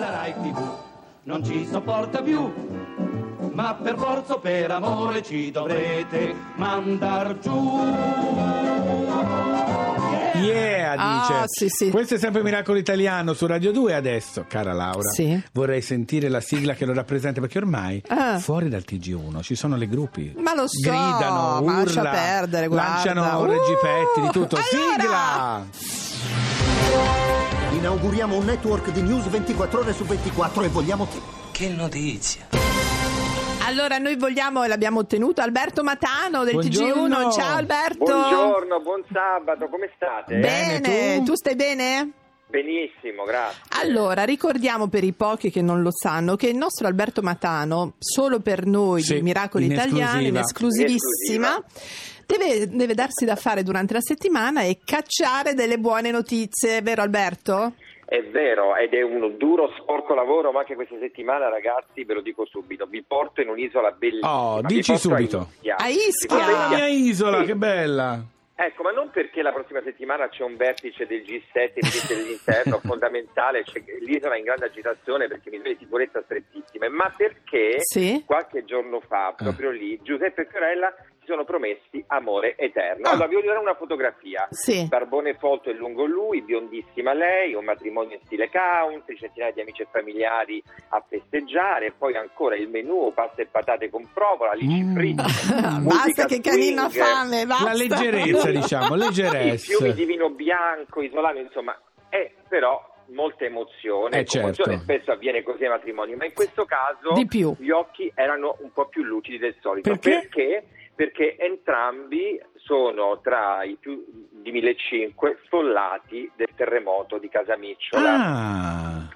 la Rai TV non ci sopporta più. Ma per forza o per amore ci dovrete mandar giù. Yeah, dice. Ah, sì, sì. Questo è sempre Miracolo Italiano su Radio 2 adesso, cara Laura. Sì. Vorrei sentire la sigla che lo rappresenta perché ormai Ah. fuori dal TG1 ci sono le gruppi. Ma lo so, Gridano, ma urla, perdere, guarda. lanciano Uh, reggipetti di tutto. allora! Sigla! Inauguriamo un network di news 24 ore su 24 e vogliamo Che notizia! Allora, noi vogliamo, e l'abbiamo ottenuto, Alberto Matano del Buongiorno. TG1. Ciao Alberto. Buongiorno, buon sabato, come state? Bene, Bene, tu? stai bene? Benissimo, grazie. Allora, ricordiamo per i pochi che non lo sanno che il nostro Alberto Matano, solo per noi Sì, di Miracoli in Italiani, in esclusiva. Deve, deve darsi da fare durante la settimana e cacciare delle buone notizie, vero Alberto? È vero, ed è un duro, sporco lavoro, ma anche questa settimana, ragazzi, ve lo dico subito, vi porto in un'isola bellissima. Oh, dici subito. A Ischia. A Ischia? Ah, la mia isola, Sì. che bella! Ecco, ma non perché la prossima settimana c'è un vertice del G7 ministri dell'interno fondamentale, c'è l'isola è in grande agitazione perché misure di sicurezza strettissime, ma perché Sì. qualche giorno fa, proprio lì, Giuseppe e Fiorella si sono promessi amore eterno. Ah. Allora vi voglio dare una fotografia. Sì. Barbone folto e lungo lui, biondissima lei, un matrimonio in stile country, centinaia di amici e familiari a festeggiare, poi ancora il menù, pasta e patate con provola, alici Mm. fritte, Basta che swing, fame, basta. La leggerezza, diciamo, i leggerezza. fiumi di vino bianco, isolano, insomma, è però molta emozione, Eh, certo. spesso avviene così ai matrimoni, ma in questo caso Di più. gli occhi erano un po' più lucidi del solito. Perché? Perché? Perché entrambi sono tra i più di 1500 sfollati del terremoto di Casamicciola. Ah,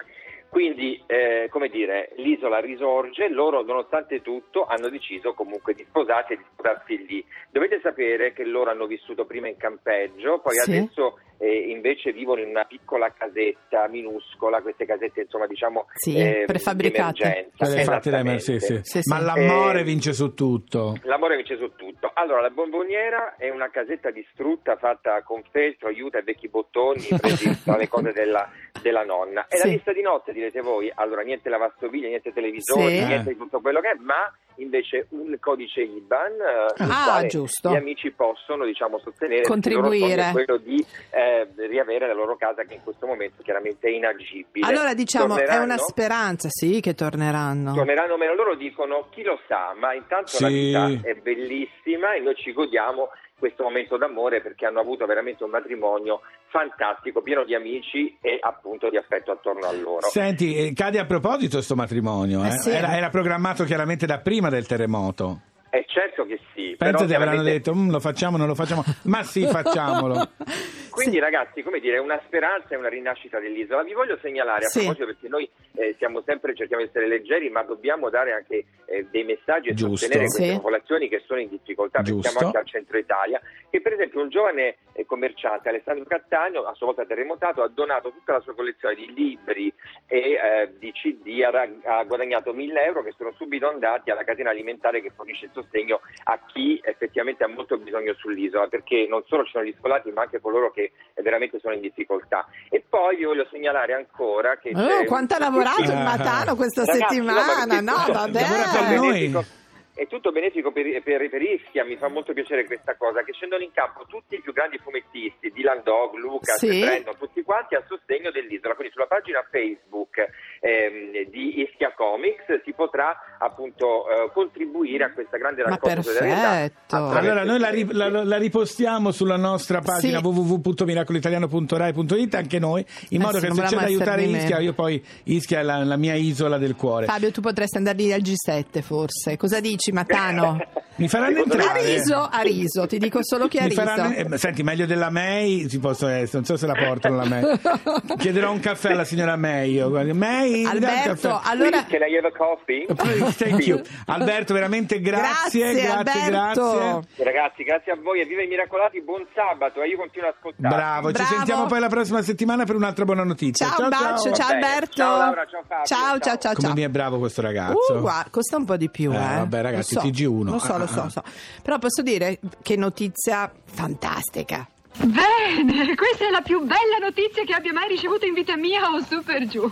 Quindi, eh, come dire, l'isola risorge, loro nonostante tutto hanno deciso comunque di sposarsi e di sposarsi lì. Dovete sapere che loro hanno vissuto prima in campeggio, poi Sì. adesso eh, invece vivono in una piccola casetta minuscola, queste casette insomma diciamo Sì, eh, prefabbricate. fatte da me, sì, sì. Sì, sì. Ma l'amore Eh, vince su tutto. L'amore vince su tutto. Allora, la bomboniera è una casetta distrutta fatta con feltro, aiuta e vecchi bottoni presi tra le cose della, della nonna. E Sì. la lista di nozze, direte voi, allora niente lavastoviglie, niente televisori, Sì. niente di tutto quello che è, ma invece un codice IBAN eh, Ah, giusto. gli amici possono diciamo sostenere Contribuire. quello di eh, riavere la loro casa che in questo momento chiaramente è inagibile. Allora diciamo, è una Torneranno? speranza, sì, che torneranno. Torneranno meno, loro dicono chi lo sa, ma intanto la Sì. vita è bellissima e noi ci godiamo questo momento d'amore perché hanno avuto veramente un matrimonio fantastico, pieno di amici e appunto di affetto attorno a loro. Senti, eh, cade a proposito sto matrimonio, Eh eh? sì. era, era programmato chiaramente da prima del terremoto. È certo che sì. Penso però che avranno chiaramente- detto, "Mm, lo facciamo, non lo facciamo, ma sì, facciamolo. Quindi Sì. ragazzi, come dire, è una speranza e una rinascita dell'isola. Vi voglio segnalare a Sì. proposito perché noi eh, siamo sempre, cerchiamo di essere leggeri, ma dobbiamo dare anche eh, dei messaggi e Giusto. sostenere queste Sì. popolazioni che sono in difficoltà. Giusto. Pensiamo anche al centro Italia, che per esempio un giovane eh, commerciante, Alessandro Cattaneo, a sua volta terremotato, ha donato tutta la sua collezione di libri e eh, di CD, ha, ha guadagnato 1000 euro che sono subito andati alla catena alimentare che fornisce il sostegno a chi effettivamente ha molto bisogno sull'isola, perché non solo ci sono gli scolati, ma anche coloro che eh, veramente sono in difficoltà. E poi io voglio segnalare ancora che... Oh, quanto ha lavorato il. Matano questa Ragazzi, settimana? no, perché vabbè. È tutto benefico per, per, per Ischia, mi fa molto piacere questa cosa, che scendono in campo tutti i più grandi fumettisti, Dylan Dog, Lucas, Sì. Brandon, tutti quanti a sostegno dell'isola. Quindi sulla pagina Facebook ehm, di Ischia Comics si potrà appunto eh, contribuire a questa grande raccolta perfetto. Allora noi la, ri- la- la ripostiamo sulla nostra pagina Sì. www.miracolitaliano.rai.it anche noi, in Eh modo sì, che se c'è da aiutare Ischia, io poi Ischia è la, la mia isola del cuore. Fabio, tu potresti andare lì al G7 forse. Cosa dici, Matano? Mi faranno A entrare. riso, a riso, ti dico solo che a Mi riso. faranno- eh, senti, meglio della May, ci posso essere, non so se la portano la May. Chiederò un caffè alla signora May. Io. May, Alberto, allora Can I have a coffee? Please, thank you. Alberto, veramente grazie, Grazie, grazie, grazie. Ragazzi, grazie a voi e viva i miracolati, buon sabato e io continuo ad ascoltare. Bravo, ci Bravo. sentiamo poi la prossima settimana per un'altra buona notizia. ciao, un bacio, ciao, bene. Alberto. Ciao, Laura, ciao, Fabio, ciao, ciao, ciao. ciao. Come ciao. mi è bravo questo ragazzo. Uh, guarda, costa un po' di più, Eh, eh. vabbè, ragazzi, ragazzi, lo so, TG1. Lo so, lo so, ah. so. Però posso dire che notizia fantastica. Bene, questa è la più bella notizia che abbia mai ricevuto in vita mia o su per giù.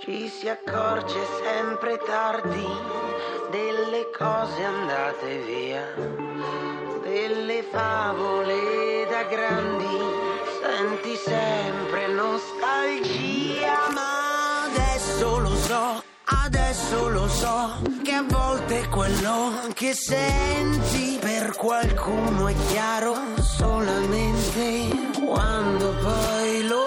Ci si accorge sempre tardi delle cose andate via, delle favole da grandi, senti sempre nostalgia adesso lo so. Adesso lo so che a volte quello che senti per qualcuno è chiaro solamente quando poi lo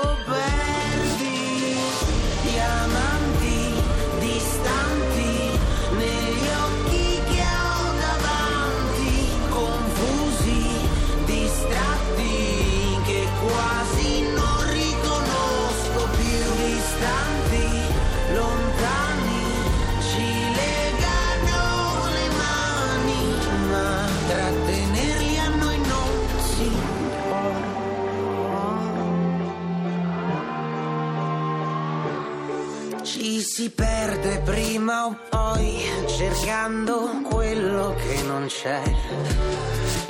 si perde prima o poi cercando quello che non c'è.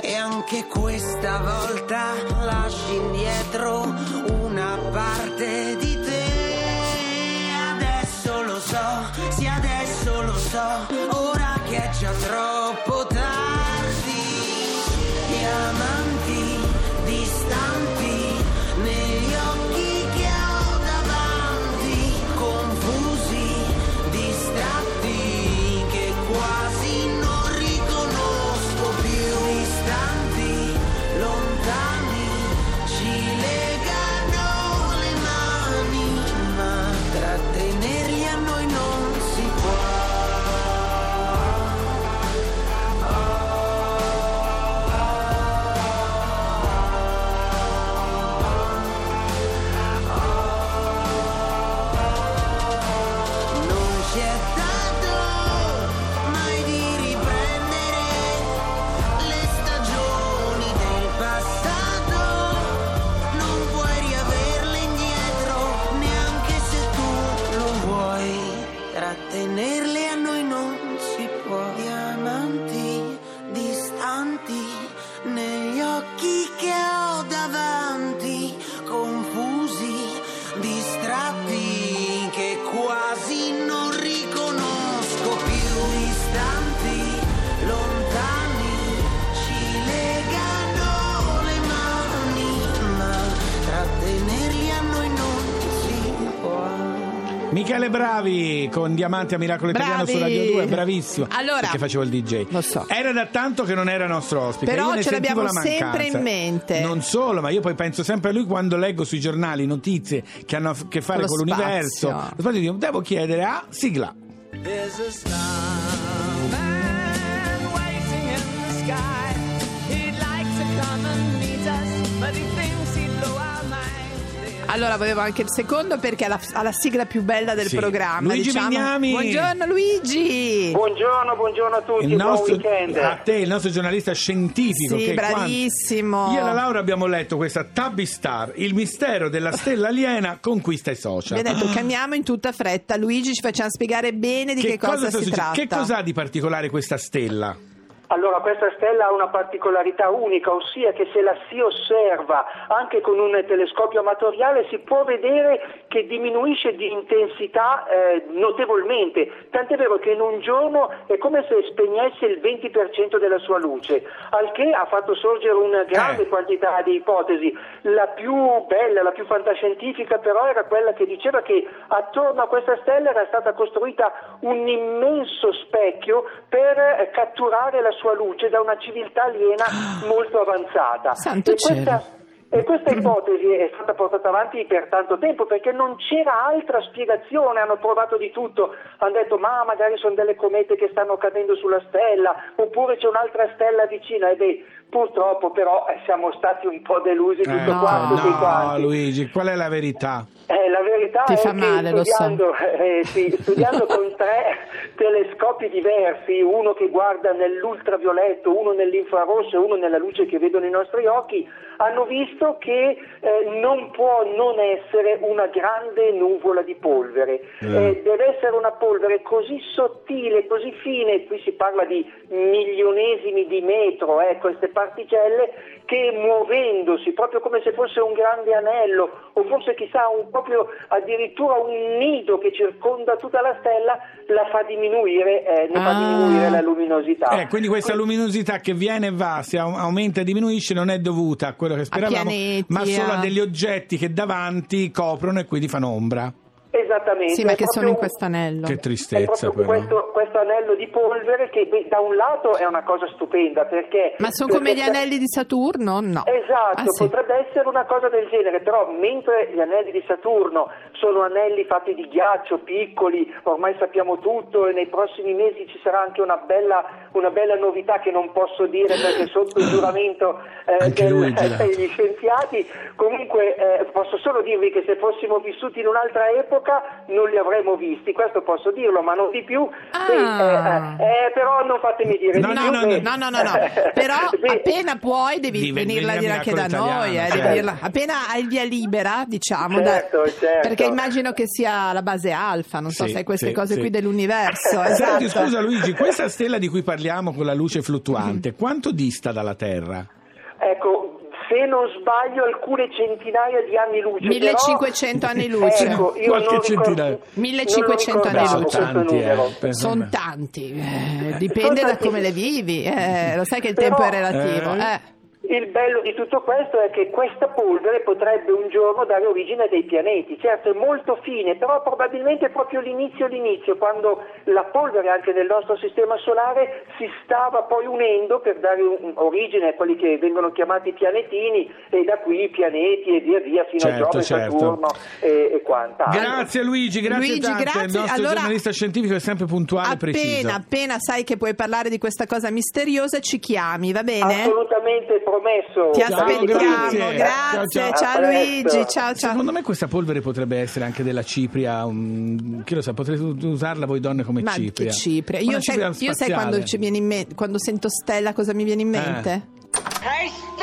E anche questa volta lasci indietro una parte di te. Adesso lo so, sì adesso lo so, ora che è già troppo Michele Bravi con Diamanti a Miracolo Italiano Bravi. su Radio 2, bravissimo. Allora- perché facevo il DJ. Lo so. Era da tanto che non era nostro ospite. Però io ne ce l'abbiamo sempre in mente. Non solo, ma io poi penso sempre a lui quando leggo sui giornali notizie che hanno a che fare Con con l'universo. spazio. Lo spazio dico, devo chiedere a sigla. There's a starman waiting in the sky. Allora volevo anche il secondo perché ha la, ha la sigla più bella del Sì. programma. Luigi diciamo. Buongiorno Luigi. Buongiorno, buongiorno a tutti, Il nostro, buon weekend. a te, il nostro giornalista scientifico. Sì, che bravissimo. quando- Io e la Laura abbiamo letto questa Tabby Star, il mistero della stella aliena conquista i social. Vi ho detto chiamiamo in tutta fretta. Luigi ci facciamo spiegare bene di che, cosa, sta si succedendo? tratta. Che cos'ha di particolare questa stella? Allora, questa stella ha una particolarità unica, ossia che se la si osserva anche con un telescopio amatoriale si può vedere che diminuisce di intensità eh, notevolmente, tant'è vero che in un giorno è come se spegnesse il 20% della sua luce, al che ha fatto sorgere una grande Eh. quantità di ipotesi. La più bella, la più fantascientifica però era quella che diceva che attorno a questa stella era stata costruita un immenso specchio per catturare la sua luce da una civiltà aliena molto avanzata. Santo e questa, e questa ipotesi è stata portata avanti per tanto tempo perché non c'era altra spiegazione, hanno provato di tutto, hanno detto ma magari sono delle comete che stanno cadendo sulla stella oppure c'è un'altra stella vicina. E beh purtroppo però eh, siamo stati un po' delusi tutto Eh, quanto. no, quanti. Luigi, qual è la verità? Eh, la verità Ti è fa che male, lo so. studiando, eh, sì, studiando con tre telescopi diversi, uno che guarda nell'ultravioletto, uno nell'infrarosso e uno nella luce che vedono i nostri occhi, hanno visto che eh, non può non essere una grande nuvola di polvere. Eh, deve essere una polvere così sottile, così fine, qui si parla di milionesimi di metro, eh, queste particelle che muovendosi proprio come se fosse un grande anello o forse chissà un, proprio addirittura un nido che circonda tutta la stella la fa diminuire, eh, ne fa Ah. diminuire la luminosità. Eh, quindi questa luminosità che viene e va, si au- aumenta e diminuisce, non è dovuta a quello che speravamo, pianeti, ma solo a- degli oggetti che davanti coprono e quindi fanno ombra. Esattamente. Sì, ma che sono in questo anello. Che tristezza però. questo, questo anello di polvere che beh, da un lato è una cosa stupenda perché... Ma sono come gli anelli di Saturno? No. Esatto, Ah, sì. potrebbe essere una cosa del genere, però mentre gli anelli di Saturno sono anelli fatti di ghiaccio, piccoli, ormai sappiamo tutto e nei prossimi mesi ci sarà anche una bella, una bella novità che non posso dire perché sotto il giuramento eh, del- degli scienziati, comunque eh, posso solo dirvi che se fossimo vissuti in un'altra epoca non li avremmo visti, questo posso dirlo, ma non di più. Ah. Sì, eh, eh, eh, però non fatemi dire No, di no, più. no, che- No, no, no, no. Però Sì. appena puoi devi Devi venirla a venire dire anche da Miracolo noi. Italiano, eh, certo. Appena hai il via libera, diciamo. Certo, da- certo. Perché immagino che sia la base alfa, non so se queste sì, cose sì. qui dell'universo. Senti, esatto. scusa Luigi, questa stella di cui parliamo con la luce fluttuante, quanto dista dalla Terra? Ecco, se non sbaglio alcune centinaia di anni luce. 1500 però- anni luce. Ecco, io Qualche non ricordo- centinaia. 1500 non anni luce. Tanti, eh. Sono tanti, eh, dipende da come le vivi. eh, lo sai che il Però- tempo è relativo. Il bello di tutto questo è che questa polvere potrebbe un giorno dare origine a dei pianeti. Certo, è molto fine, però probabilmente è proprio l'inizio l'inizio, quando la polvere anche nel nostro sistema solare si stava poi unendo per dare un- origine a quelli che vengono chiamati pianetini e da qui i pianeti e via via fino Certo, a Giove, certo. Saturno e, e quant'altro. Grazie Luigi, grazie Luigi, tante. grazie. Il nostro Allora, giornalista scientifico è sempre puntuale e preciso. Appena, appena sai che puoi parlare di questa cosa misteriosa, ci chiami, va bene? Assolutamente promesso. Ti Ciao, aspettiamo, grazie. grazie. Ciao, Ciao, ciao. Luigi, ciao ciao. Secondo me questa polvere potrebbe essere anche della cipria, un- chi lo sa, potrete usarla voi donne come Ma cipria. che cipria? Io, sai, io sai quando ci viene in mente, quando sento Stella cosa mi viene in mente? Eh.